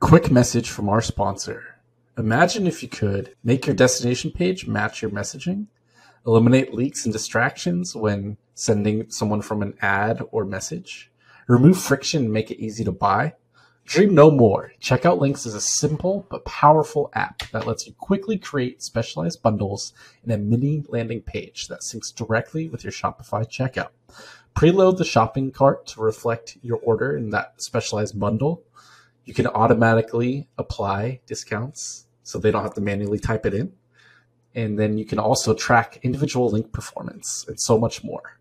quick message from our sponsor. Imagine if you could make your destination page match your messaging, eliminate leaks and distractions when sending someone from an ad or message, remove friction and make it easy to buy. Dream no more. Checkout Links is a simple but powerful app that lets you quickly create specialized bundles in a mini landing page that syncs directly with your Shopify checkout. Preload the shopping cart to reflect your order in that specialized bundle. You can automatically apply discounts so they don't have to manually type it in. And then you can also track individual link performance and so much more.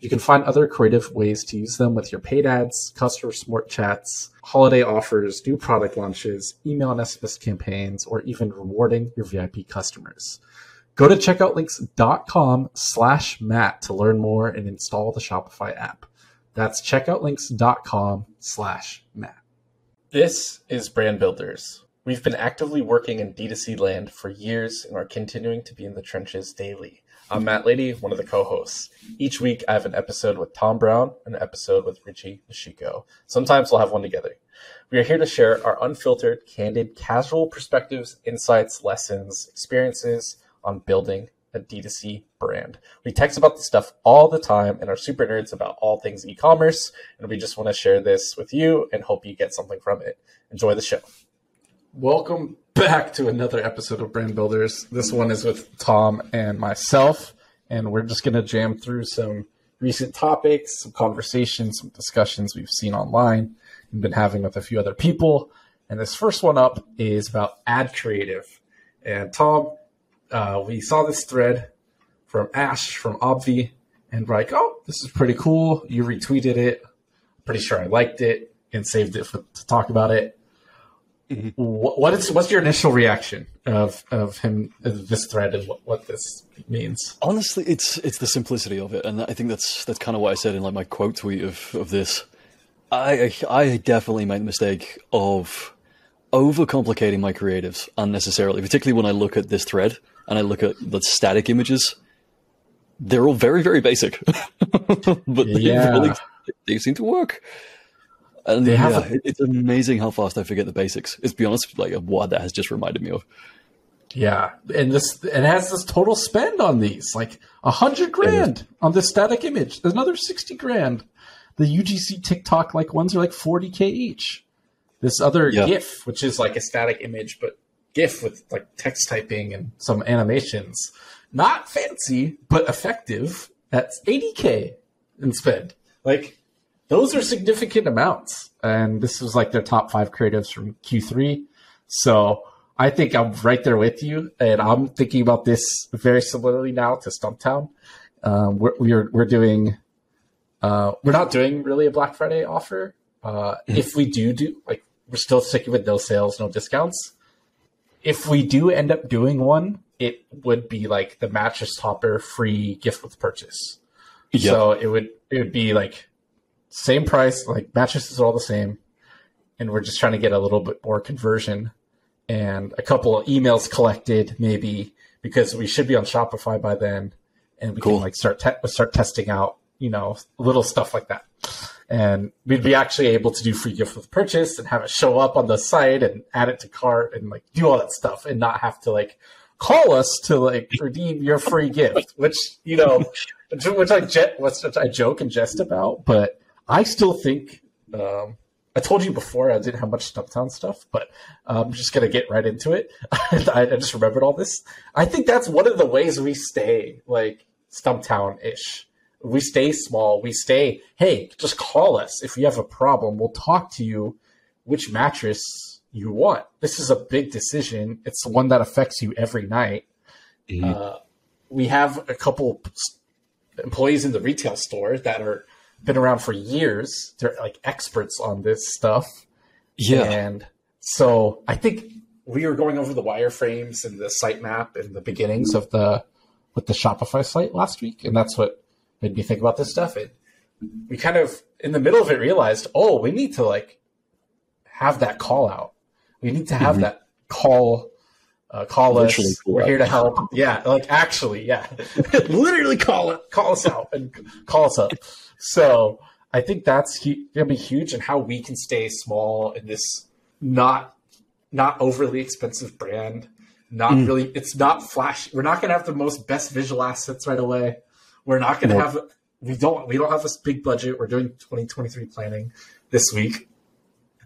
You can find other creative ways to use them with your paid ads, customer support chats, holiday offers, new product launches, email and SMS campaigns, or even rewarding your VIP customers. Go to checkoutlinks.com slash Matt to learn more and install the Shopify app. That's checkoutlinks.com slash Matt. This is Brand Builders. We've been actively working in D2C land for years and are continuing to be in the trenches daily. I'm Matt Lady, one of the co-hosts. Each week I have an episode with Tom Brown, an episode with Richie Nishiko. Sometimes we'll have one together. We are here to share our unfiltered, candid, casual perspectives, insights, lessons, experiences on building a D2C brand. We text about this stuff all the time and are super nerds about all things e-commerce, and we just want to share this with you and hope you get something from it. Enjoy the show. Welcome back to another episode of Brand Builders. This one is with Tom and myself, and we're just going to jam through some recent topics, some conversations, some discussions we've seen online and been having with a few other people. And this first one up is about ad creative. And Tom, uh, we saw this thread from Ash from Obvi, and we're like, oh, this is pretty cool. You retweeted it. Pretty sure I liked it and saved it for, to talk about it. Mm-hmm. What, what is what's your initial reaction of of him of this thread and what, what this means? Honestly, it's it's the simplicity of it, and I think that's that's kind of what I said in like my quote tweet of of this. I I definitely made the mistake of overcomplicating my creatives unnecessarily, particularly when I look at this thread and I look at the static images. They're all very very basic, but they yeah. really they seem to work. And they yeah, have a, it's amazing how fast I forget the basics. It's be honest, like what that has just reminded me of. Yeah, and this it has this total spend on these, like a hundred grand on this static image. There's another sixty grand. The UGC TikTok like ones are like forty k each. This other yeah. GIF, which is like a static image, but GIF with like text typing and some animations, not fancy but effective. That's eighty k in spend. Like those are significant amounts. And this was like their top five creatives from Q3. So I think I'm right there with you. And I'm thinking about this very similarly now to Stumptown. Um, we're, we're, we're doing, uh, we're not doing really a Black Friday offer. Uh, mm-hmm. if we do do, like, we're still sticking with no sales, no discounts. If we do end up doing one, it would be like the mattress topper free gift with purchase. Yep. So it would, it would be like same price, like mattresses are all the same, and we're just trying to get a little bit more conversion and a couple of emails collected, maybe because we should be on Shopify by then, and we cool. can like start te- start testing out, you know, little stuff like that. And we'd be actually able to do free gift with purchase and have it show up on the site and add it to cart and like do all that stuff and not have to like call us to like redeem your free gift, which you know, which I jet, which I joke and jest about, but I still think um, I told you before I didn't have much Stumptown stuff, but I'm just gonna get right into it. I, I, just remembered all this. I think that's one of the ways we stay like Stumptown ish. We stay small. We stay. Hey, just call us if you have a problem. We'll talk to you. Which mattress you want? This is a big decision. It's one that affects you every night. Mm-hmm. Uh, we have a couple employees in the retail store that are been around for years. They're like experts on this stuff. Yeah. And so I think we were going over the wireframes and the sitemap and the beginnings of the with the Shopify site last week, and that's what made me think about this stuff. It we kind of in the middle of it realized, oh, we need to like have that call out. We need to have mm-hmm. that call uh, call Literally us. We're here to help. Yeah, like actually, yeah. Literally call it, call us out and call us up so I think that's going to be huge and how we can stay small in this not not overly expensive brand. Not Mm. really. It's not flash. We're not going to have the most best visual assets right away. We're not going to have. We don't. We don't have this big budget. We're doing 2023 planning this week.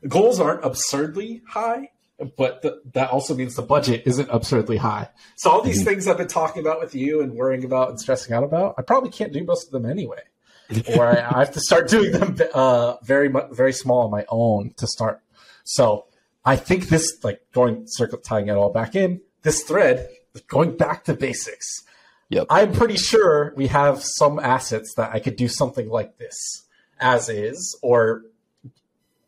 The goals aren't absurdly high, but the, that also means the budget isn't absurdly high. So all these Mhm. things I've been talking about with you and worrying about and stressing out about, I probably can't do most of them anyway. or I, I have to start doing them uh, very much, very small on my own to start. So I think this, like going circle tying it all back in, this thread going back to basics. Yep. I'm pretty sure we have some assets that I could do something like this as is, or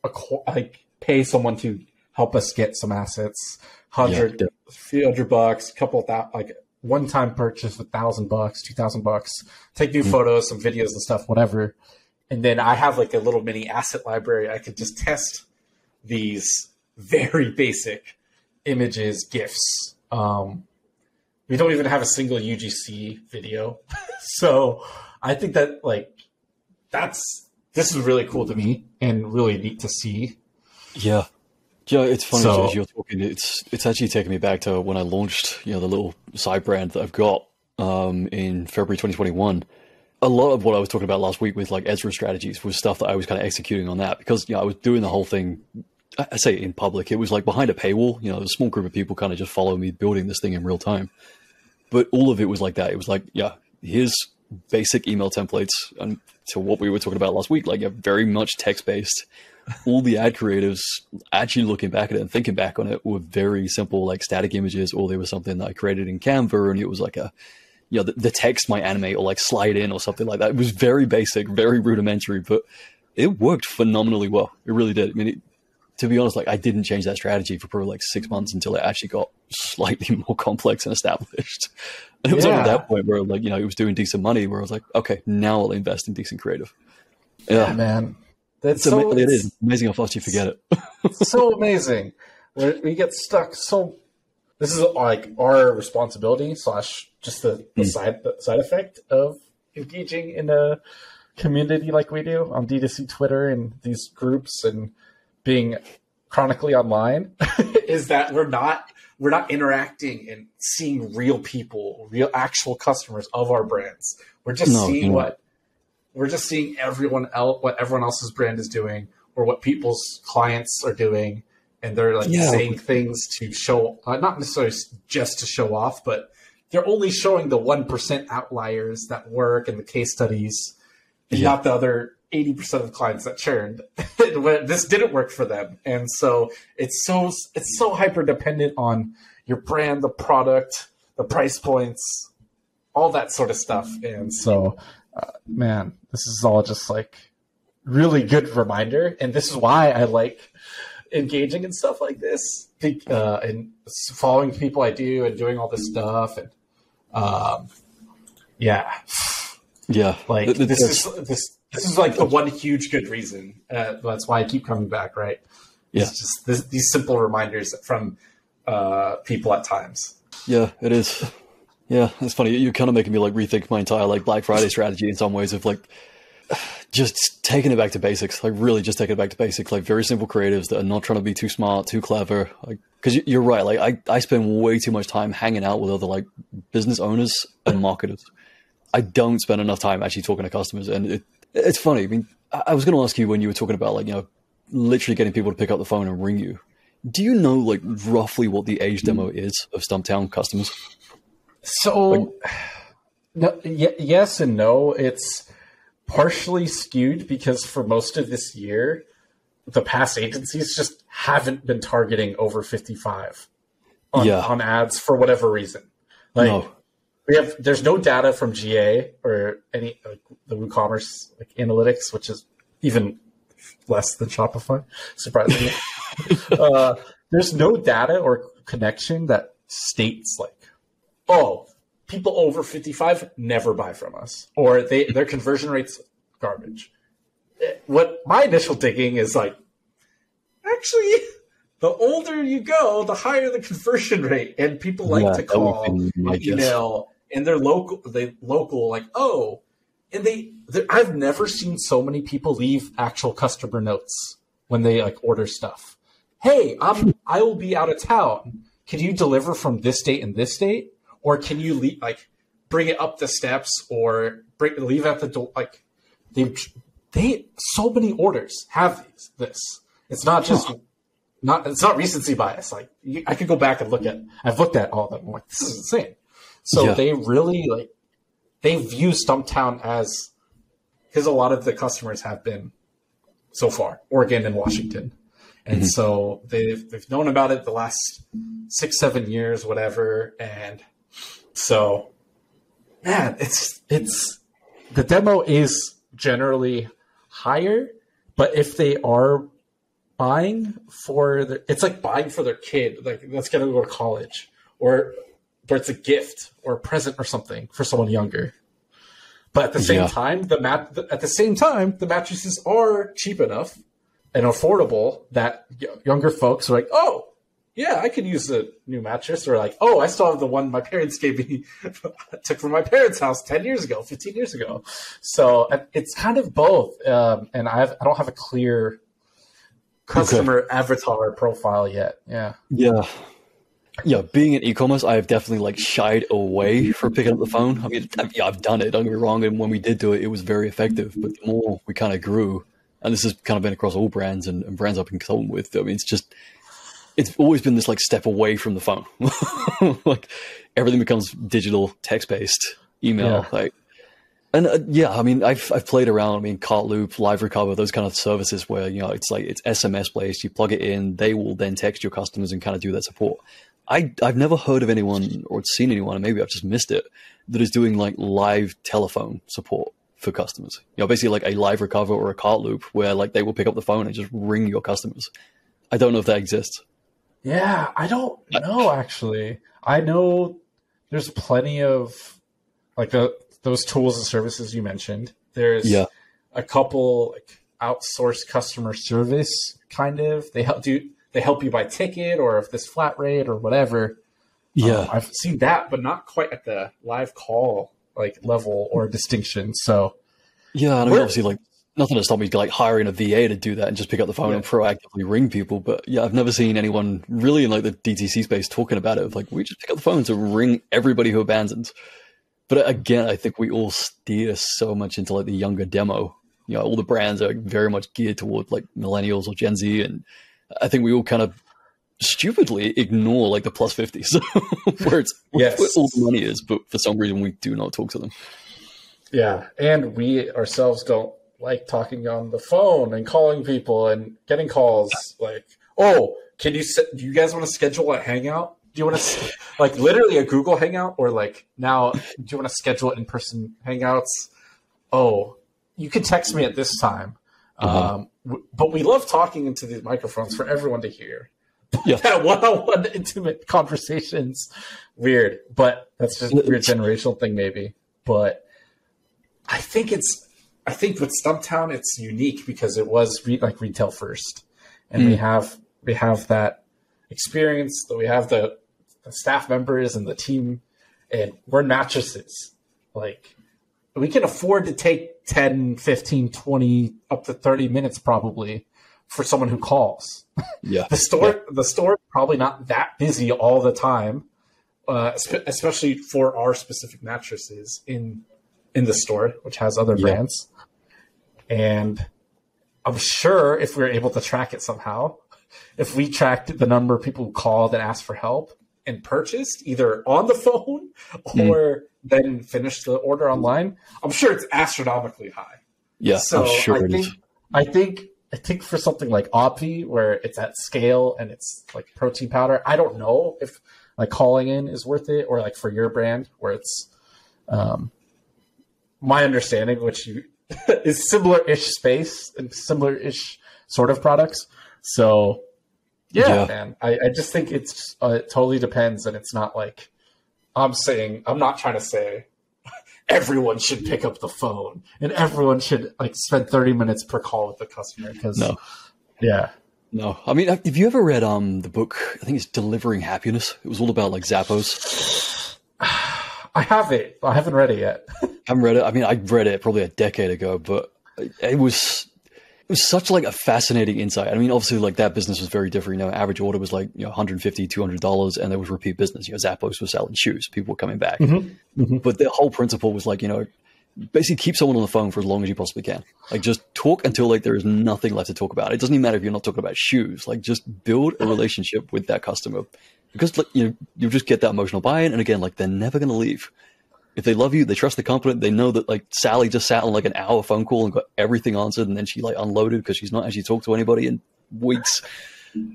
acqu- like pay someone to help us get some assets, hundred, Yeah, few hundred bucks, couple of that, like one time purchase, a thousand bucks, two thousand bucks, take new Mhm. photos, some videos and stuff, whatever. And then I have like a little mini asset library. I could just test these very basic images, GIFs. Um, we don't even have a single UGC video. so I think that like that's this is really cool to me and really neat to see. Yeah. Yeah, it's funny So- as you're talking. It's it's actually taking me back to when I launched, you know, the little side brand that I've got um, in February 2021. A lot of what I was talking about last week with like Ezra strategies was stuff that I was kind of executing on that because you know I was doing the whole thing. I I say in public. It was like behind a paywall. You know, a small group of people kind of just follow me building this thing in real time. But all of it was like that. It was like, yeah, here's basic email templates and to what we were talking about last week, like yeah, very much text based all the ad creatives actually looking back at it and thinking back on it were very simple like static images or there was something that i created in canva and it was like a you know the, the text might animate or like slide in or something like that. It was very basic very rudimentary but it worked phenomenally well. It really did. I mean it, to be honest like i didn't change that strategy for probably like six months until it actually got slightly more complex and established and it was only Yeah. at that point where like you know it was doing decent money where i was like okay now i'll invest in decent creative yeah, man. That's it's, so, ama- it's- amazing how fast you forget it so amazing. We're, we get stuck so. This is like our responsibility slash just the, the Hmm. side the side effect of engaging in a community like we do on D2C Twitter and these groups and being chronically online is that we're not we're not interacting and seeing real people, real actual customers of our brands. We're just No, seeing no. what we're just seeing everyone else what everyone else's brand is doing or what people's clients are doing and they're like Yeah. saying things to show uh, not necessarily just to show off but they're only showing the 1% outliers that work and the case studies and Yeah. not the other 80% of clients that churned this didn't work for them. And so it's so it's so hyper dependent on your brand the product the price points all that sort of stuff. And so uh, man this is all just like really good reminder. And this is why i like engaging in stuff like this be- uh, and following people i do and doing all this stuff. And um, yeah. Yeah, like Th- th- this is this this is like the one huge good reason uh, that's why i keep coming back right Yeah. it's just this, these simple reminders from uh, people at times yeah, it is. Yeah, it's funny. You're kind of making me like rethink my entire like Black Friday strategy in some ways of like just taking it back to basics. Like really, just taking it back to basics. Like very simple creatives that are not trying to be too smart, too clever. Like because you're right. Like I I spend way too much time hanging out with other like business owners and marketers. I don't spend enough time actually talking to customers, and it, it's funny. I mean, I was going to ask you when you were talking about like you know, literally getting people to pick up the phone and ring you. Do you know like roughly what the age demo is of Stumptown customers? So, no, y- yes and no. It's partially skewed because for most of this year, the past agencies just haven't been targeting over 55 on, Yeah. on ads for whatever reason. Like, no. We have, there's no data from GA or any, like, the WooCommerce like, analytics, which is even less than Shopify, surprisingly. uh, there's no data or connection that states like, oh, people over 55 never buy from us, or they their conversion rates garbage. Eh, What my initial digging is like, actually, the older you go, the higher the conversion rate, and people like Yeah, to call email, and they're local. They local like oh, and they. I've never seen so many people leave actual customer notes when they like order stuff. "Hey, I'm I will be out of town. Can you deliver from this date and this date, or can you leave, like bring it up the steps or bring leave at the door?" Like they they so many orders have these this. It's not just not it's not recency bias. Like I could go back and look at I've looked at all of them. I'm like this is insane. So Yeah. they really like they view Stumptown as because a lot of the customers have been so far Oregon and Washington, and mm-hmm. so they've they've known about it the last six seven years whatever, and so man, it's it's the demo is generally higher, but if they are buying for their, it's like buying for their kid, like that's gonna go to college, or but it's a gift or a present or something for someone younger. But at the same Yeah. time, the mat the, at the same time, the mattresses are cheap enough and affordable that y- younger folks are like, oh, yeah, I could use a new mattress, or like, oh, I still have the one my parents gave me, took from my parents' house ten years ago, fifteen years ago. So it's kind of both, um, and I've I don't have a clear customer avatar profile yet. Yeah, Yeah. Yeah, being in e-commerce, I have definitely like shied away from picking up the phone. I mean, I've, yeah, I've done it. Don't get me wrong. And when we did do it, it was very effective. But the more we kind of grew, and this has kind of been across all brands and, and brands I've been consulting with. I mean, it's just it's always been this like step away from the phone. like everything becomes digital, text based, email. Yeah. Like, and uh, yeah, I mean, I've I've played around. I mean, Cart Loop, Live Recover, those kind of services where you know it's like it's SMS based. You plug it in, they will then text your customers and kind of do that support. I I've never heard of anyone or seen anyone, and maybe I've just missed it, that is doing like live telephone support for customers. You know, basically like a live recover or a cart loop where like they will pick up the phone and just ring your customers. I don't know if that exists. yeah. I don't know actually. I know there's plenty of like the those tools and services you mentioned. There's Yeah. a couple like outsourced customer service kind of. They help do they help you by ticket or if this flat rate or whatever. Yeah. Um, I've seen that, but not quite at the live call like level or distinction. So Yeah, and I mean, obviously, like nothing to stop me like hiring a VA to do that and just pick up the phone Yeah. and proactively ring people. But yeah, I've never seen anyone really in like the DTC space talking about it. Of like, we just pick up the phone to ring everybody who abandons. But again, I think we all steer so much into like the younger demo. You know, all the brands are very much geared toward like millennials or Gen Z, and I think we all kind of stupidly ignore like the plus fifties, where it's Yes. where all the money is. But for some reason, we do not talk to them. Yeah, and we ourselves don't like talking on the phone and calling people and getting calls. Like, oh, can you? Do you guys want to schedule a hangout? Do you want to like literally a Google Hangout or like now? Do you want to schedule in person hangouts? Oh, you can text me at this time. Uh-huh. Um, w- but we love talking into these microphones for everyone to hear. Yeah. that one-on-one intimate conversations, weird. But that's just a weird generational thing, maybe. But I think it's I think with Stumptown it's unique because it was re- like retail first, and we Mm. have we have that experience that we have the, the staff members and the team, and we're mattresses. Like we can afford to take 10, 15, 20, up to 30 minutes probably for someone who calls. Yeah, The store the store probably not that busy all the time, uh, especially for our specific mattresses in in the store, which has other Yeah. brands. And I'm sure if we are able to track it somehow, if we tracked the number of people who called and asked for help and purchased either on the phone or then finished the order online, I'm sure it's astronomically high. yeah, So I'm sure I it think is. I think I think for something like Obvi, where it's at scale and it's like protein powder, I don't know if like calling in is worth it, or like for your brand where it's um, my understanding, which you is similar-ish space and similar-ish sort of products. So yeah, Yeah. man, I, I just think it's uh, it totally depends, and it's not like I'm saying I'm not trying to say everyone should pick up the phone and everyone should like spend 30 minutes per call with the customer because No. yeah No, I mean, have you ever read um the book? I think it's Delivering Happiness. It was all about like Zappos. i have it i haven't read it yet I haven't read it. I mean, I read it probably a decade ago, but it- it was it was such like a fascinating insight. I mean, obviously, like that business was very different. You know, average order was like you know 150 200 dollars, and there was repeat business. You know, Zappos was selling shoes. People were coming back, Mm-hmm. Mm-hmm. but the whole principle was like you know basically keep someone on the phone for as long as you possibly can. Like just talk until like there is nothing left to talk about. It doesn't even matter if you're not talking about shoes. Like just build a relationship with that customer because like, you know you just get that emotional buy-in, and again, like they're never going to leave. If they love you, they trust the company. They know that like Sally just sat on like an hour phone call and got everything answered, and then she like unloaded because she's not actually talked to anybody in weeks.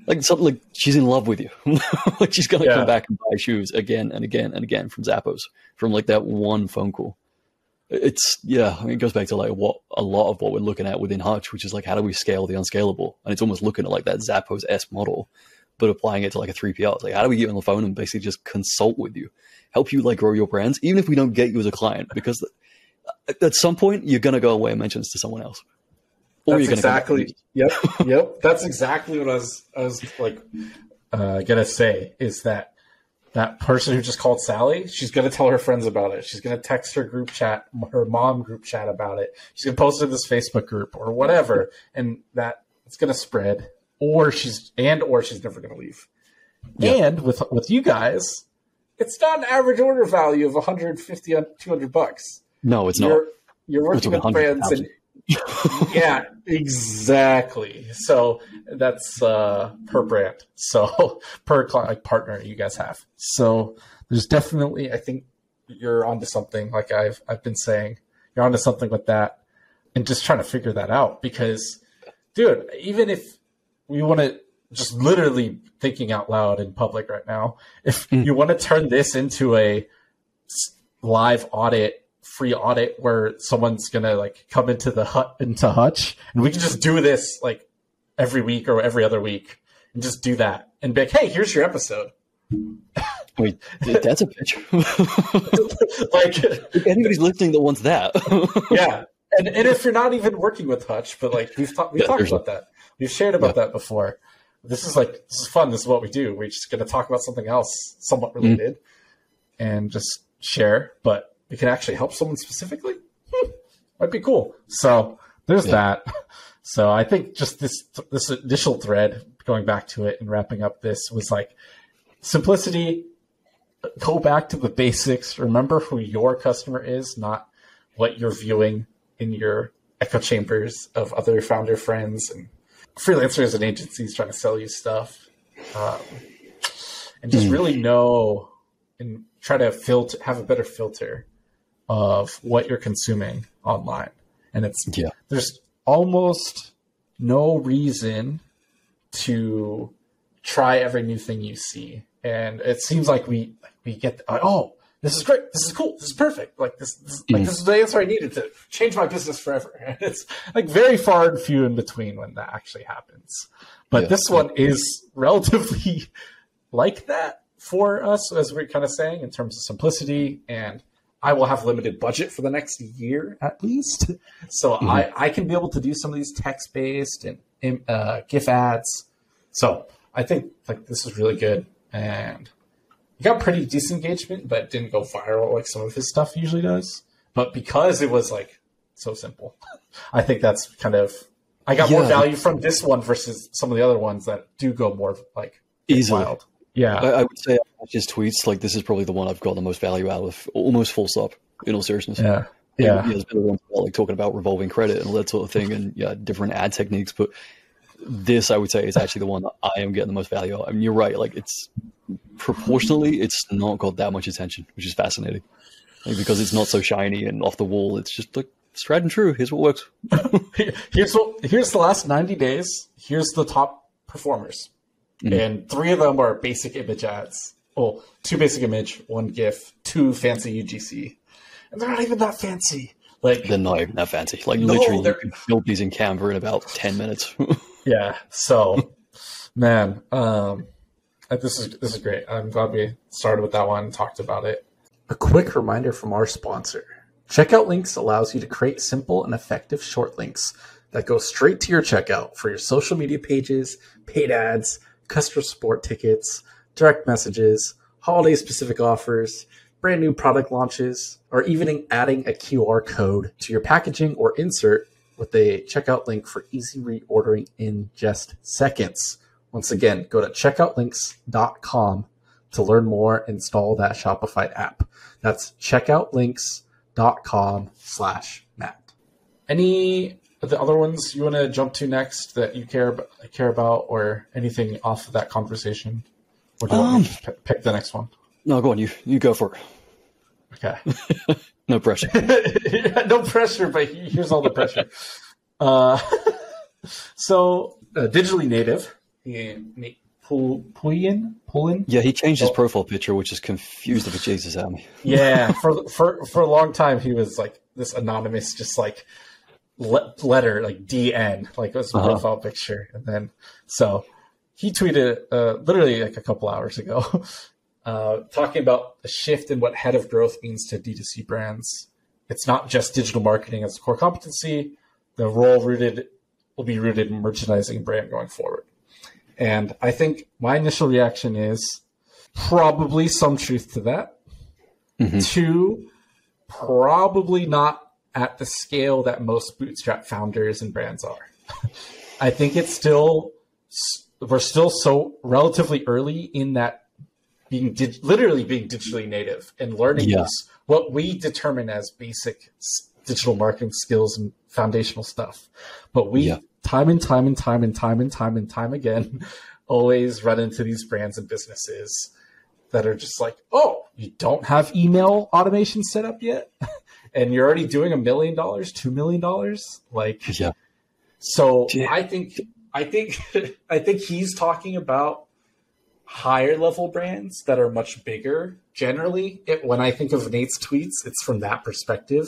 Like something like she's in love with you. like she's gonna Yeah. come back and buy shoes again and again and again from Zappos from like that one phone call. It's yeah, I mean, it goes back to like what a lot of what we're looking at within Hutch, which is like how do we scale the unscalable, and it's almost looking at like that Zappos S model, but applying it to like a three PL. It's like how do we get on the phone and basically just consult with you, help you like grow your brands, even if we don't get you as a client, because at some point you're gonna go away and mention this to someone else, or That's you're exactly. Yep, yep. That's exactly what I was. I was like uh, gonna say is that that person who just called Sally, she's gonna tell her friends about it. She's gonna text her group chat, her mom group chat about it. She's gonna post it in this Facebook group or whatever, and that it's gonna spread. Or she's and or she's never gonna leave. Yeah. And with with you guys, it's not an average order value of 150 on 200 bucks. No, it's not. You're you're working with brands and yeah, exactly. So that's uh, per brand. So per cli like partner you guys have. So there's definitely, I think you're onto something. Like I've I've been saying, you're onto something with that, and just trying to figure that out. Because, dude, even if we want to just literally thinking out loud in public right now, if Mm. you want to turn this into a live audit free audit where someone's gonna like come into the hut into Hutch, and we can just do this like every week or every other week, and just do that, and be like, hey, here's your episode. Wait, that's a pitch. like, if anybody's listening that wants that, yeah, and and if you're not even working with Hutch, but like we've talked we've Yeah, talked about that, we've shared about that before. This is like this is fun. This is what we do. We're just gonna talk about something else, somewhat related, and just share. But we can actually help someone specifically. Hmm, might be cool. So there's that. So I think just this this initial thread, going back to it and wrapping up this was like simplicity. Go back to the basics. Remember who your customer is, not what you're viewing in your echo chambers of other founder friends and freelancers and agencies trying to sell you stuff. Um, and just really know and try to filter, have a better filter of what you're consuming online. And it's Yeah. there's almost no reason to try every new thing you see. And it seems like we we get oh this is great this is cool this is perfect like this, this like this is the answer I needed to change my business forever. And it's like very far and few in between when that actually happens. But Yeah. this one is relatively like that for us, as we're kind of saying, in terms of simplicity. And I will have limited budget for the next year at least. So I, I can be able to do some of these text based and uh, GIF ads. So I think like this is really good. And he got pretty decent engagement, but didn't go viral like some of his stuff usually does. But because it was like so simple, I think that's kind of I got more value from this one versus some of the other ones that do go more like Easily. wild. Yeah. I, I would say his tweets, like this is probably the one I've got the most value out of, almost full stop. In all seriousness, Yeah. Like, Yeah. there's been ones about, like talking about revolving credit and all that sort of thing, and yeah, different ad techniques. But this, I would say, is actually the one that I am getting the most value out. I mean, you're right. Like it's proportionally, it's not got that much attention, which is fascinating. Like, because it's not so shiny and off the wall. It's just like straight and true. Here's what works. Here's what here's the last 90 days. Here's the top performers. And three of them are basic image ads. Well, two basic image, one GIF, two fancy UGC. And they're not even that fancy. Like They're not even that fancy. Like No, literally, you they're- can build these in Canva in about ten minutes. Yeah. So, man, um, Uh, this is this is great. I'm glad we started with that one and talked about it. A quick reminder from our sponsor: Checkout Links allows you to create simple and effective short links that go straight to your checkout for your social media pages, paid ads, customer support tickets, direct messages, holiday specific offers, brand new product launches, or even adding a QR code to your packaging or insert with a checkout link for easy reordering in just seconds. Once again, go to checkoutlinks.com to learn more, install that Shopify app. That's checkoutlinks.com slash Matt. Any of the other ones you want to jump to next that you care about, care about or anything off of that conversation? Or do you want me to p- pick the next one? No, go on. You you go for it. Okay. No pressure. no pressure, but here's all the pressure. Uh, so, uh, digitally native, Puyin, Puyin. Yeah, he changed his profile picture, which is confused the out of me. Yeah, for for for a long time he was like this anonymous, just like le- letter, like DN, like it was a Uh-huh. profile picture, and then so he tweeted uh, literally like a couple hours ago, uh, talking about the shift in what head of growth means to D2C brands. It's not just digital marketing as a core competency. The role rooted will be rooted in merchandising and brand going forward. And I think my initial reaction is probably some truth to that. Mhm. Two, probably not at the scale that most bootstrap founders and brands are. I think it's still we're still so relatively early in that being dig- literally being digitally native and learning Yeah. these what we determine as basic digital marketing skills and foundational stuff. But we Yeah. Time and time and time and time and time and time again always run into these brands and businesses that are just like, oh, you don't have email automation set up yet, and you're already doing a million dollars, two million dollars, like Yeah. so Yeah. I think I think I think he's talking about higher level brands that are much bigger. Generally, it, when I think of Nate's tweets, it's from that perspective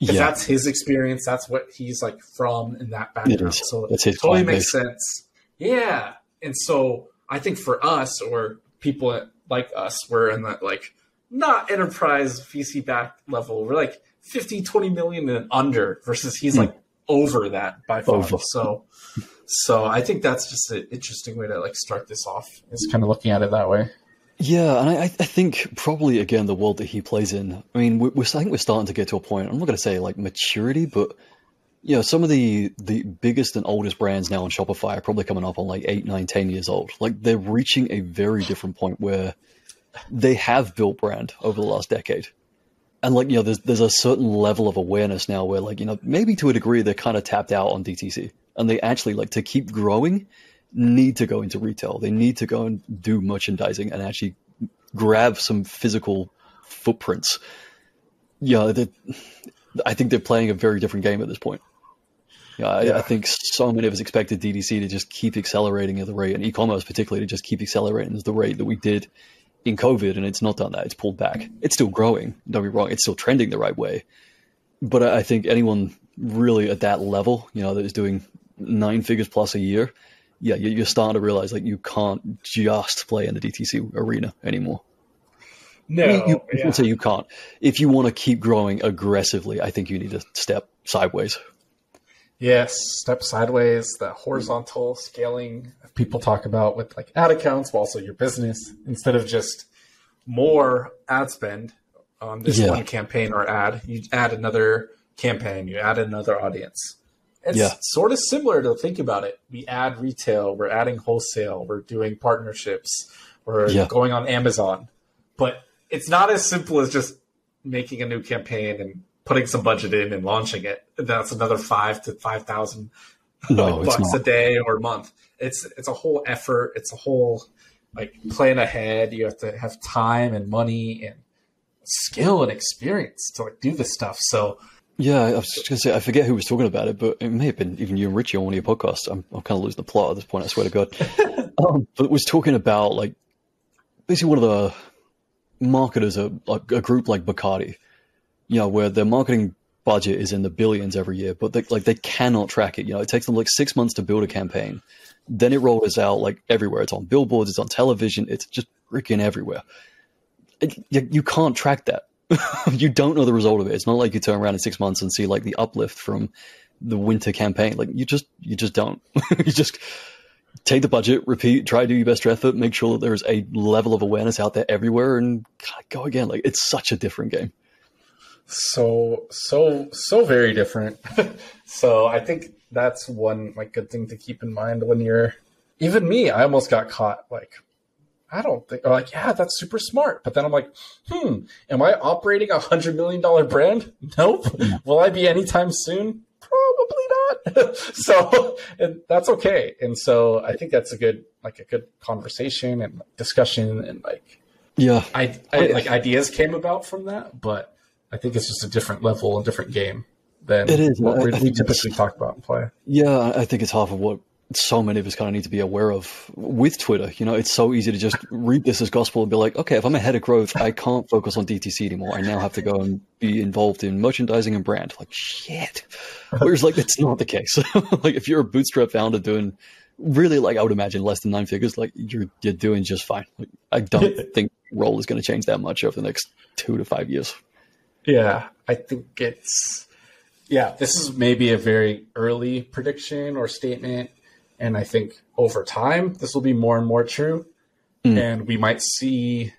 because Yeah. that's his experience. That's what he's like from in that background. is. So it totally makes sense. Yeah, and so I think for us or people like us, we're in that like not enterprise VC back level. We're like 50, 20 million and under versus he's Hmm. like over that by far. Over. So, so I think that's just an interesting way to like start this off. Is kind of looking at it that way. Yeah, and I, I think probably again the world that he plays in. I mean, we're, we're I think we're starting to get to a point. I'm not going to say like maturity, but you know, some of the the biggest and oldest brands now on Shopify are probably coming up on like eight, nine, ten years old. Like they're reaching a very different point where they have built brand over the last decade. And like you know, there's there's a certain level of awareness now where like you know maybe to a degree they're kind of tapped out on DTC, and they actually like to keep growing need to go into retail. They need to go and do merchandising and actually grab some physical footprints. Yeah, I think they're playing a very different game at this point. Yeah, I, Yeah. I think so many of us expected DTC to just keep accelerating at the rate, and e-commerce particularly to just keep accelerating at the rate that we did in COVID, and it's not done that. It's pulled back. It's still growing. Don't be wrong. It's still trending the right way. But I I think anyone really at that level, you know, that is doing nine figures plus a year, yeah, you- you're starting to realize like you can't just play in the DTC arena anymore. No, I mean, you, you can say you can't. If you want to keep growing aggressively, I think you need to step sideways. Yes, step sideways, the horizontal scaling people talk about with like ad accounts, but also your business, instead of just more ad spend on this Yeah. one campaign or ad, you add another campaign, you add another audience. It's Yeah. sort of similar to think about it. We add retail, we're adding wholesale, we're doing partnerships, we're Yeah. going on Amazon. But it's not as simple as just making a new campaign and putting some budget in and launching it. That's another five to five thousand No, bucks not. a day or a month. It's it's a whole effort. It's a whole like plan ahead. You have to have time and money and skill and experience to like do this stuff. So Yeah, I was just going to say, I forget who was talking about it, but it may have been even you and Richie on one of your podcasts. I'm, I'm kind of losing the plot at this point, I swear to God. um, but was talking about, like, basically one of the marketers, a, like a group like Bacardi, you know, where their marketing budget is in the billions every year, but they, like they cannot track it. You know, it takes them like six months to build a campaign. Then it rolls out like everywhere. It's on billboards, it's on television, it's just freaking everywhere. It- you, you can't track that. you don't know the result of it. It's not like you turn around in six months and see like the uplift from the winter campaign. Like you just you just don't. you just take the budget, repeat, try to do your best effort, make sure that there's a level of awareness out there everywhere, and go again. Like it's such a different game. so so so very different. so I think that's one like good thing to keep in mind when you're even me. I almost got caught like I don't think or like yeah that's super smart, but then I'm like hmm am I operating a hundred million dollar brand? Nope. Will I be anytime soon? Probably not. so and that's okay. And so I think that's a good like a good conversation and discussion and like Yeah. I, I like ideas came about from that, but I think it's just a different level and different game than It is. what I- we I typically talk about and play. Yeah, I think it's half of what so many of us kind of need to be aware of with Twitter. You know, it's so easy to just read this as gospel and be like, okay, if I'm ahead of growth, I can't focus on DTC anymore. I now have to go and be involved in merchandising and brand. Like, shit. Whereas, like, that's not the case. like, if you're a bootstrap founder doing really, like, I would imagine less than nine figures, like, you're, you're doing just fine. Like, I don't think role is going to change that much over the next two to five years. Yeah, I think it's yeah. This is maybe a very early prediction or statement, and I think over time this will be more and more true, hmm. and we might see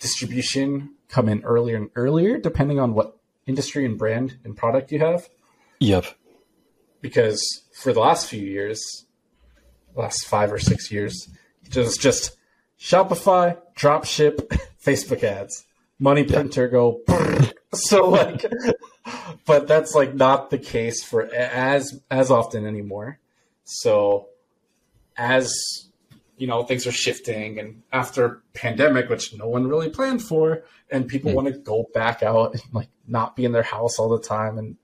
distribution come in earlier and earlier, depending on what industry and brand and product you have. Yep. because for the last few years, last five or six years, it was just Shopify, dropship, Facebook ads, money printer go. so like, but that's like not the case for as as often anymore. So as you know, things are shifting, and after pandemic, which no one really planned for, and people want to go back out and like not be in their house all the time and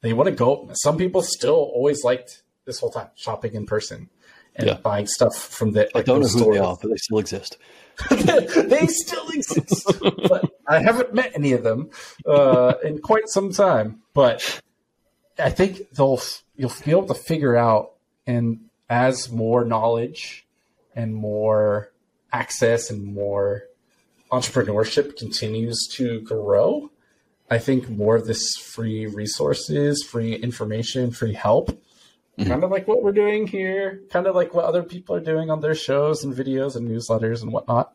they want to go. Some people still always liked this whole time shopping in person and Yeah. buying stuff from the. I don't know who they are, but they still exist. they still exist, but I haven't met any of them uh, in quite some time. But I think they'll you'll be able to figure out, and as more knowledge and more access and more entrepreneurship continues to grow, I think more of this free resources, free information, free help, mm-hmm. kind of like what we're doing here, kind of like what other people are doing on their shows and videos and newsletters and whatnot.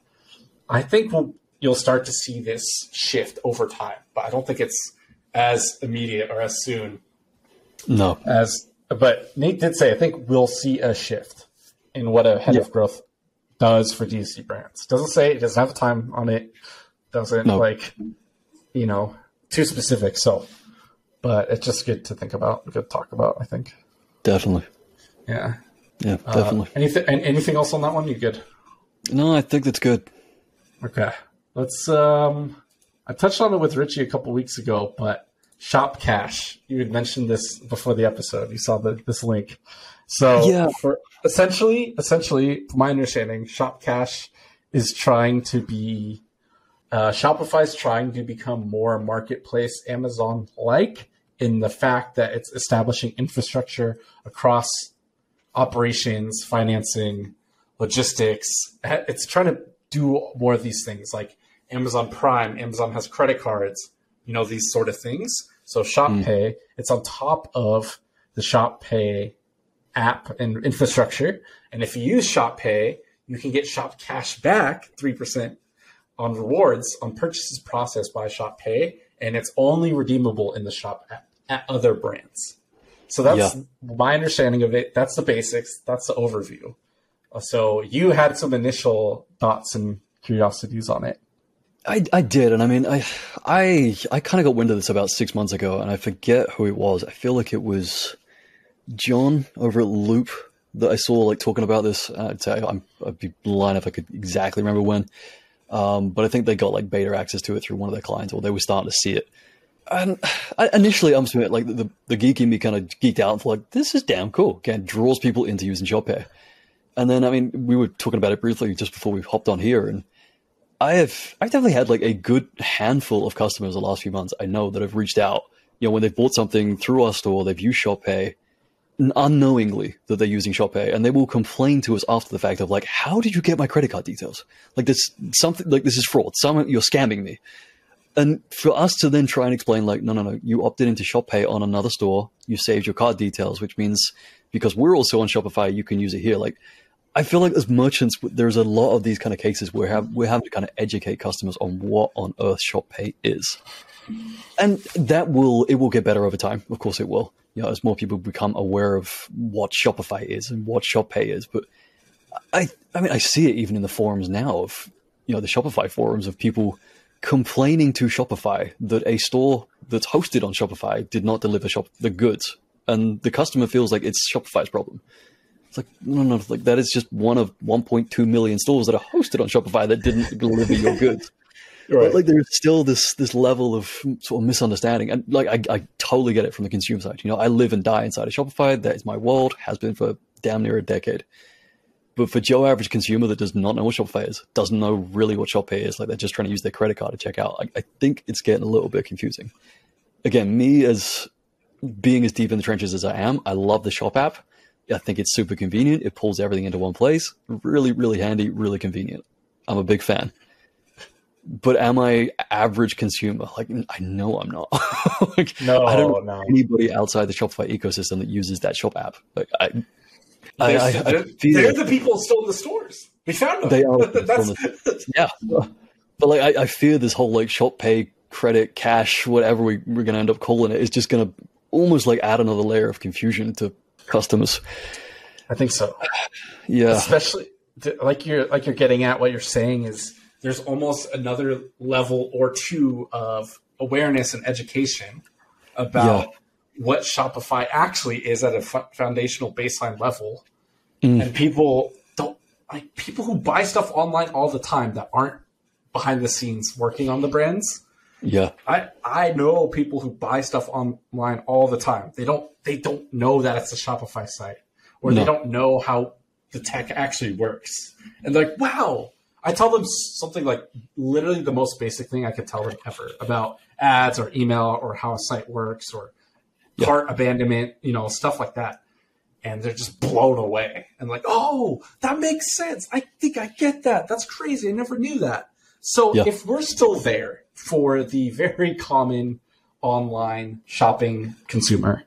I think we'll, you'll start to see this shift over time, but I don't think it's as immediate or as soon No. as. But Nate did say I think we'll see a shift in what a head Yeah. of growth does for DC brands. Doesn't say it doesn't have a time on it. Doesn't No. like you know too specific. So, but it's just good to think about, good to talk about. I think. Definitely. Yeah. Yeah, Uh, definitely. anything? Anything else on that one? You good? no, I think that's good. Okay. Let's. um I touched on it with Richie a couple weeks ago, but Shop Cash. You had mentioned this before the episode. You saw the, this link. So Yeah. for essentially, essentially, my understanding, Shop Cash is trying to be. Uh, Shopify's trying to become more marketplace Amazon like in the fact that it's establishing infrastructure across operations, financing, logistics. It's trying to do more of these things like Amazon Prime. Amazon has credit cards, you know, these sort of things. So Shop hmm. Pay, it's on top of the Shop Pay app and infrastructure. And if you use Shop Pay, you can get Shop Cash back 3% on rewards on purchases processed by Shop Pay. And it's only redeemable in the Shop app at other brands. So that's Yeah. my understanding of it. That's the basics. That's the overview. So you had some initial thoughts and curiosities on it. I, I did, and I mean, I I I kind of got wind of this about six months ago, and I forget who it was. I feel like it was John over at Loop that I saw like talking about this. I'd say I'm, I'd be blind if I could exactly remember when, um, but I think they got like beta access to it through one of their clients, or they were starting to see it. And I, initially, I'm admit, like the the geek in me kind of geeked out for like this is damn cool. It draws people into using ShopPay. And then, I mean, we were talking about it briefly just before we hopped on here, and I have I've definitely had like a good handful of customers the last few months. I know that have reached out, you know, when they've bought something through our store, they've used Shop Pay unknowingly that they're using Shop Pay, and they will complain to us after the fact of like, "How did you get my credit card details? Like this something like this is fraud. Some you're scamming me." And for us to then try and explain, like, no, no, no, you opted into Shop Pay on another store, you saved your card details, which means because we're also on Shopify, you can use it here. Like, I feel like as merchants, there's a lot of these kind of cases where have, we're having to kind of educate customers on what on earth ShopPay is. and that will it will get better over time. Of course, it will. You know, as more people become aware of what Shopify is and what Shop Pay is. But I, I mean, I see it even in the forums now of you know the Shopify forums of people complaining to Shopify that a store that's hosted on Shopify did not deliver shop the goods, and the customer feels like it's Shopify's problem. It's like no, no, like that is just one of 1.2 million stores that are hosted on Shopify that didn't deliver your goods. Right. But like there's still this this level of sort of misunderstanding, and like I, I totally get it from the consumer side. You know, I live and die inside of Shopify. That is my world. Has been for damn near a decade. But for Joe average consumer that does not know what Shopify is, doesn't know really what Shopify is, like they're just trying to use their credit card to check out. I, I think it's getting a little bit confusing. Again, me as being as deep in the trenches as I am, I love the Shop app. I think it's super convenient. It pulls everything into one place. Really, really handy, really convenient. I'm a big fan. But am I average consumer? Like I know I'm not. like, No, I don't know no. anybody outside the Shopify ecosystem that uses that shop app. Like I, I, They're, I, I they're- the people still in the stores. We found them. They are. That's, yeah. But like I, I fear this whole like shop pay, credit, cash, whatever we, we're gonna end up calling it is just gonna almost like add another layer of confusion to customers. I think so. Yeah. especially like you're like you're getting at what you're saying is there's almost another level or two of awareness and education about what Shopify actually is at a foundational baseline level, Mm. and people don't like people who buy stuff online all the time that aren't behind the scenes working on the brands. Yeah. I I know people who buy stuff online all the time. They don't they don't know that it's a Shopify site, or they don't know how the tech actually works. And like, wow. I tell them something like literally the most basic thing I could tell them ever about ads or email or how a site works or Yeah. cart abandonment, you know, stuff like that. And they're just blown away and like, oh, that makes sense. I think I get that. That's crazy. I never knew that. So Yeah. if we're still there for the very common online shopping consumer,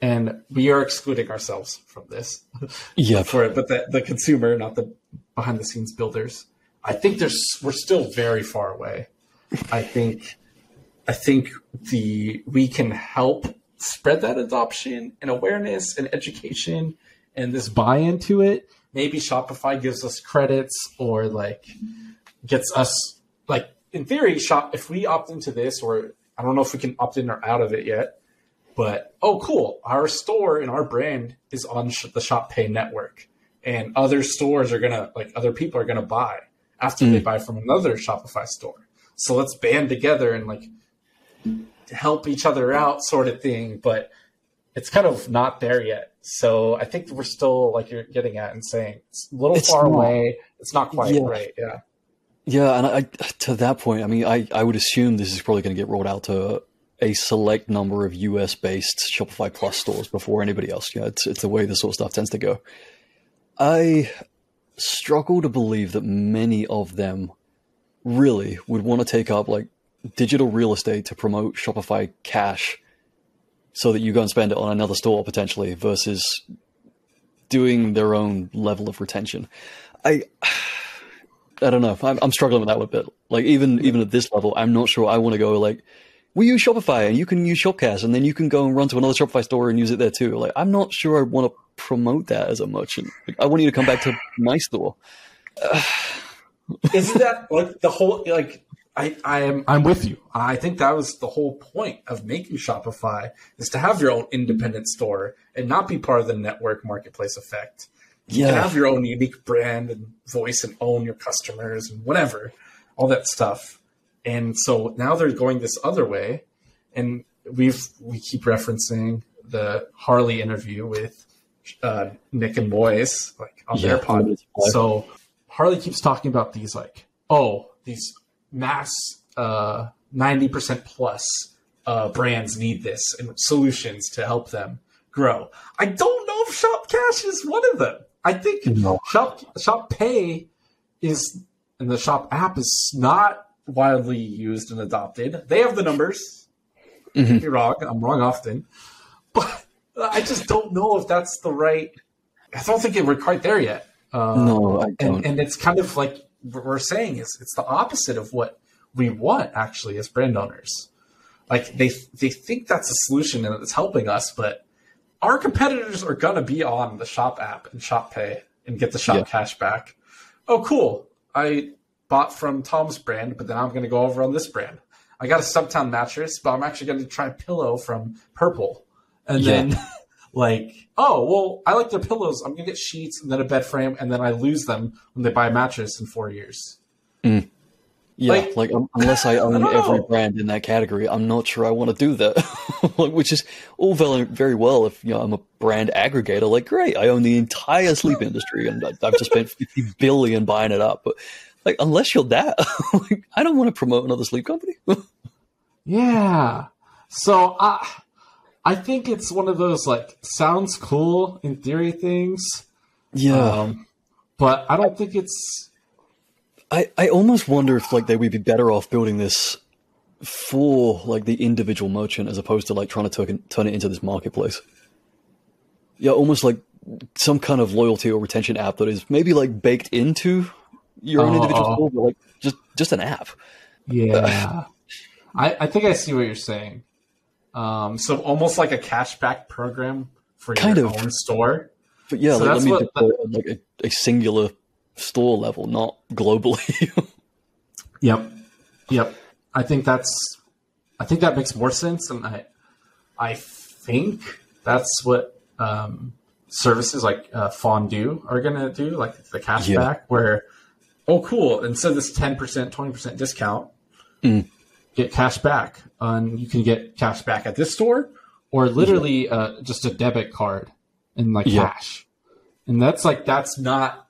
and we are excluding ourselves from this Yeah. for it, but the, the consumer, not the behind the scenes builders, I think there's we're still very far away. I think I think the we can help spread that adoption and awareness and education and this buy into it. Maybe Shopify gives us credits or like gets us like in theory shop if we opt into this or I don't know if we can opt in or out of it yet. But oh, cool! Our store and our brand is on sh- the Shop Pay network, and other stores are gonna like other people are gonna buy after they hmm. buy from another Shopify store. So let's band together and like help each other out, sort of thing. But it's kind of not there yet. So I think we're still like you're getting at and saying it's a little It's far not. away. It's not quite Yeah. right. Yeah. Yeah, and I, to that point, I mean, I, I would assume this is probably going to get rolled out to a select number of US based Shopify Plus stores before anybody else. Yeah, it's, it's the way this sort of stuff tends to go. I struggle to believe that many of them really would want to take up like digital real estate to promote Shopify Cash so that you go and spend it on another store potentially versus doing their own level of retention. I I don't know. I'm, I'm struggling with that one a bit. Like even even at this level, I'm not sure I want to go like we use Shopify and you can use Shop Cash and then you can go and run to another Shopify store and use it there too. Like I'm not sure I want to promote that as a merchant. Like, I want you to come back to my store. Isn't that like the whole like I, I am I'm with you. I think that was the whole point of making Shopify is to have your own independent store and not be part of the network marketplace effect. You can have your own unique brand and voice and own your customers and whatever, all that stuff. And so now they're going this other way, and we've we keep referencing the Harley interview with uh, Nik and Moiz like on their Yeah. pod. So Harley keeps talking about these like oh these mass uh, ninety percent plus uh, brands need this and solutions to help them grow. I don't know if Shop Cash is one of them. I think No. Shop Shop Pay is and the Shop app is not widely used and adopted. They have the numbers. Mhm. You're wrong. I'm wrong often, but I just don't know if that's the right. I don't think we're quite there yet. Uh, No, I don't. and, and it's kind of like what we're saying is it's the opposite of what we want actually as brand owners. like they they think that's a solution and it's helping us, but our competitors are gonna be on the shop app and shop pay and get the shop Yeah. cash back. Oh, cool! I bought from Tom's brand, but then I'm gonna go over on this brand. I got a Subtown mattress, but I'm actually gonna try a pillow from Purple, and Yeah. then like, oh well, I like their pillows. I'm gonna get sheets and then a bed frame, and then I lose them when they buy a mattress in four years. Yeah, Like- like, um, unless I own don't every brand in that category, I'm not sure I want to do that. which is all very, very well if you know I'm a brand aggregator. Like, great, I own the entire sleep industry, and I've just spent 50 billion buying it up. But like, unless you're that, like, I don't want to promote another sleep company. Yeah. So I I think it's one of those like sounds cool in theory things. yeah, Um, but I don't think it's I, I almost wonder if like they would be better off building this for like the individual merchant as opposed to like trying to turn, turn it into this marketplace. Yeah, almost like some kind of loyalty or retention app that is maybe like baked into your own Oh, individual oh. store, but like just just an app. yeah. I, I think I see what you're saying. Um, So almost like a cashback program for Kind your of. own store. But yeah, So like, let me what- deploy it on, like a, a singular store level, not globally. Yep. Yep. I think that's I think that makes more sense and I I think that's what um, services like uh, Fondue are going to do, like the cashback, Yeah. Where, oh, cool! Instead of this ten percent, twenty percent discount, Mm. get cash back. And you can get cash back at this store or literally uh, just a debit card and like Yeah. cash. And that's like that's not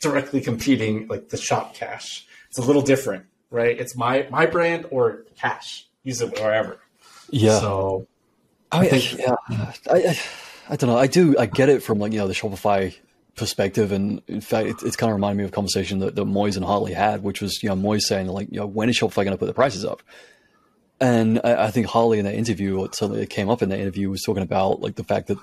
directly competing like the shop cash. It's a little different, right? It's my my brand or cash. Use it wherever. yeah. So oh, I, think- yeah, I, I, I don't know. I do. I get it from like you know the Shopify perspective, and in fact, it, it's kind of reminded me of a conversation that, that Moiz and Harley had, which was you know Moiz saying like you know when is Shopify going to put the prices up? And I, I think Harley in that interview, or something that came up in that interview, was talking about like the fact that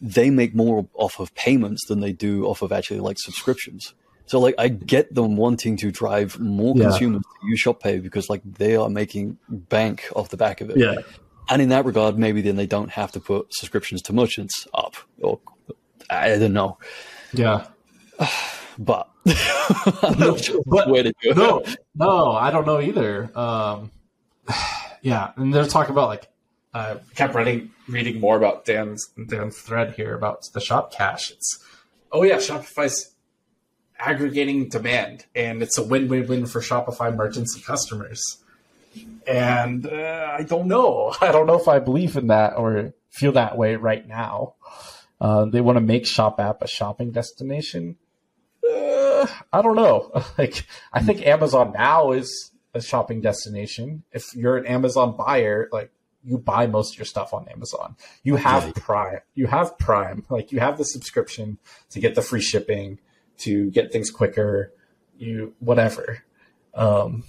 they make more off of payments than they do off of actually like subscriptions. So like I get them wanting to drive more Yeah. consumers to use ShopPay because like they are making bank off the back of it. yeah, And in that regard, maybe then they don't have to put subscriptions to merchants up, or I don't know. yeah. But I'm not sure but- where to go. no, no, I don't know either. Um, yeah, and they're talking about like I kept reading reading more about Dan's Dan's thread here about the shop cash. It's oh yeah, Shopify's aggregating demand, and it's a win win win for Shopify merchants and customers. And uh, I don't know. I don't know if I believe in that or feel that way right now. Uh, they want to make Shop App a shopping destination. Uh, I don't know. Like, I think Amazon now is a shopping destination. If you're an Amazon buyer, like you buy most of your stuff on Amazon. You have Yeah. Prime. You have Prime. Like you have the subscription to get the free shipping, to get things quicker. You whatever. Um,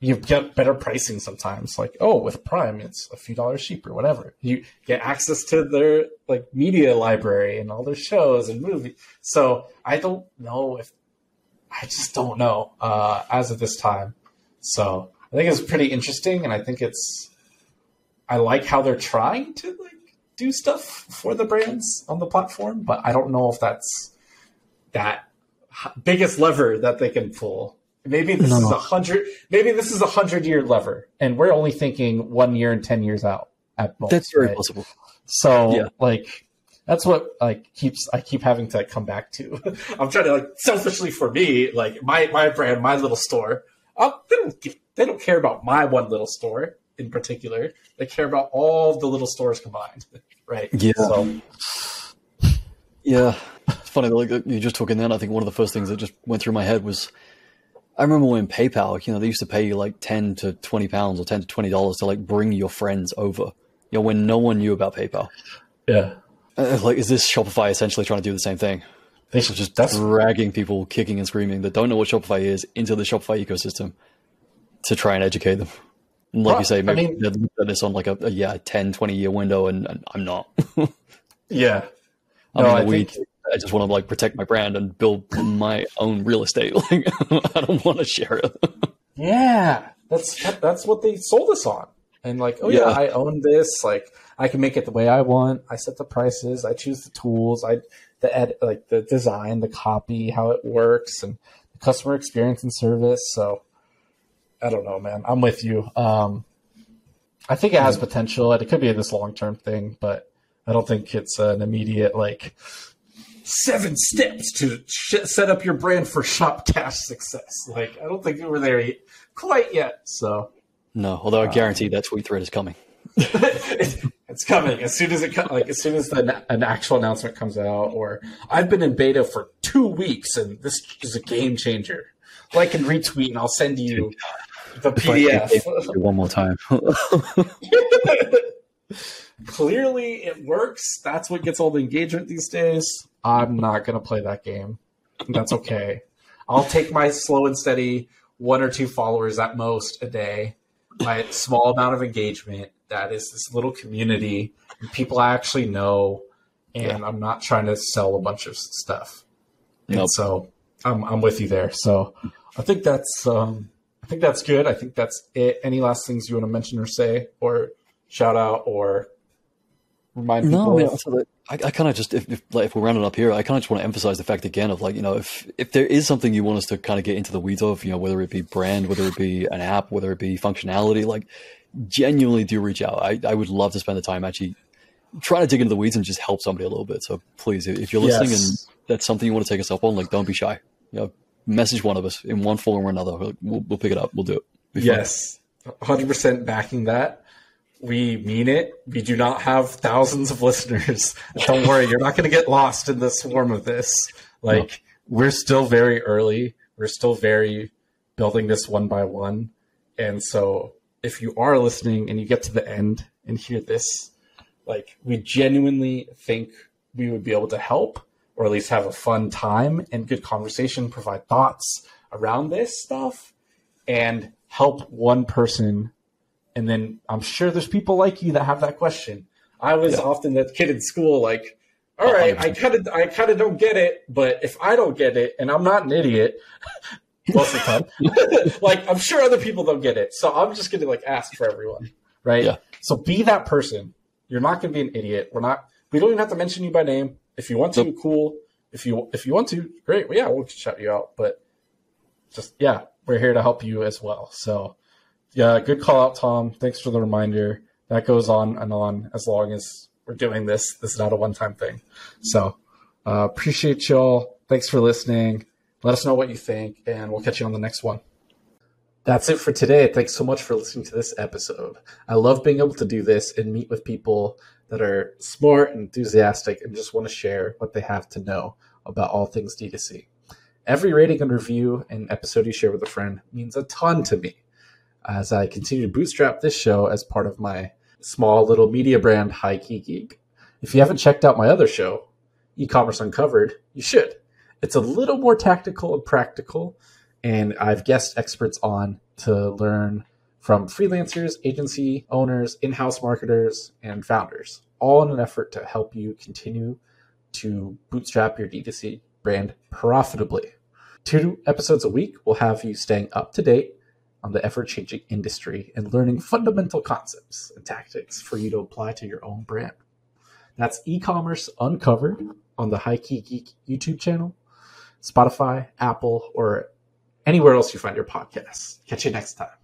you get better pricing sometimes. Like, oh, with Prime, it's a few dollars cheaper, whatever. You get access to their like media library and all their shows and movies. So I don't know if I just don't know uh, as of this time. So I think it's pretty interesting, and I think it's I like how they're trying to like do stuff for the brands on the platform, but I don't know if that's that biggest lever that they can pull. Maybe this is a hundred. Maybe this is a hundred year lever. and we're only thinking one year and ten years out at most. That's very right? possible. So Yeah. like that's what like keeps I keep having to come back to. I'm trying to like selfishly for me, like my my brand, my little store. Uh, they don't give, they don't care about my one little store in particular. They care about all the little stores combined, right? Yeah. So Yeah, it's funny. Like you just talking then, I think one of the first things that just went through my head was, I remember when PayPal, you know, they used to pay you like ten to twenty pounds or ten to twenty dollars to like bring your friends over. You know, when no one knew about PayPal. yeah, Uh, like, is this Shopify essentially trying to do the same thing? they should just That's dragging people kicking and screaming that don't know what Shopify is into the Shopify ecosystem to try and educate them. And like Well, you say, I mean- they're looking at this on like a, a yeah 10, 20 year window, and, and I'm not. yeah. I No, mean, I a week. think- I just want to like protect my brand and build my own real estate. Like I don't want to share it. Yeah, that's that's what they sold us on. and like, oh yeah, Yeah. I own this. Like, I can make it the way I want. I set the prices. I choose the tools. I the ed like the design, the copy, how it works, and the customer experience and service. So, I don't know, man. I'm with you. Um, I think it has potential, and it could be this long term thing, but I don't think it's an immediate like seven steps to sh- set up your brand for Shopcash success. Like, I don't think we were there yet, quite yet. So. No, although I uh, guarantee that tweet thread is coming. it's coming as soon as it co- like as soon as the, an actual announcement comes out or i've been in beta for two weeks and this is a game changer like and retweet and i'll send you the If I- if- if- pdf one more time. clearly it works that's what gets all the engagement these days i'm not going to play that game. That's okay. I'll take my slow and steady one or two followers at most a day. My small amount of engagement that is this little community and people i actually know and i'm not trying to sell a bunch of stuff. And so I'm, I'm with you there. So i think that's um, i think that's good. I think that's it. Any last things you want to mention or say or shout out or remind people No, I, mean, of? also, like, I, kind of just if, if like if we're rounding up here, I kind of just want to emphasize the fact again of like you know if if there is something you want us to kind of get into the weeds of, you know, whether it be brand, whether it be an app, whether it be functionality, like genuinely do reach out. I I would love to spend the time actually trying to dig into the weeds and just help somebody a little bit. So please, if you're listening Yes. and that's something you want to take us up on, like don't be shy. You know, message one of us in one form or another. We'll, we'll pick it up. We'll do it. Yes, 100% backing that. We mean it. We do not have thousands of listeners. Don't worry, you're not going to get lost in the swarm of this. Like, we're still very early. We're still very building this one by one. And so, if you are listening and you get to the end and hear this, like, we genuinely think we would be able to help or at least have a fun time and good conversation, provide thoughts around this stuff and help one person and then i'm sure there's people like you that have that question i was Yeah. often that kid in school like all right i 100%. kind of i kind of don't get it but if i don't get it and i'm not an idiot most of the time like i'm sure other people don't get it so i'm just gonna like ask for everyone right Yeah. so be that person you're not gonna be an idiot we're not we don't even have to mention you by name if you want to Nope. cool if you if you want to great well, yeah we'll shout you out but just yeah, we're here to help you as well. So yeah, good call out, Tom. Thanks for the reminder. That goes on and on as long as we're doing this. This is not a one time thing. So uh, appreciate y'all. Thanks for listening. Let us know what you think, and we'll catch you on the next one. That's it for today. Thanks so much for listening to this episode. I love being able to do this and meet with people that are smart and enthusiastic and just want to share what they have to know about all things D2C. Every rating and review and episode you share with a friend means a ton to me as I continue to bootstrap this show as part of my small little media brand, High Key Geek. If you haven't checked out my other show, E-Commerce Uncovered, you should. It's a little more tactical and practical, and I've guest experts on to learn from freelancers, agency owners, in-house marketers, and founders, all in an effort to help you continue to bootstrap your D2C brand profitably. Two episodes a week will have you staying up to date on the ever changing industry and learning fundamental concepts and tactics for you to apply to your own brand. That's e commerce uncovered on the High Key Geek YouTube channel, Spotify, Apple, or anywhere else you find your podcasts. Catch you next time.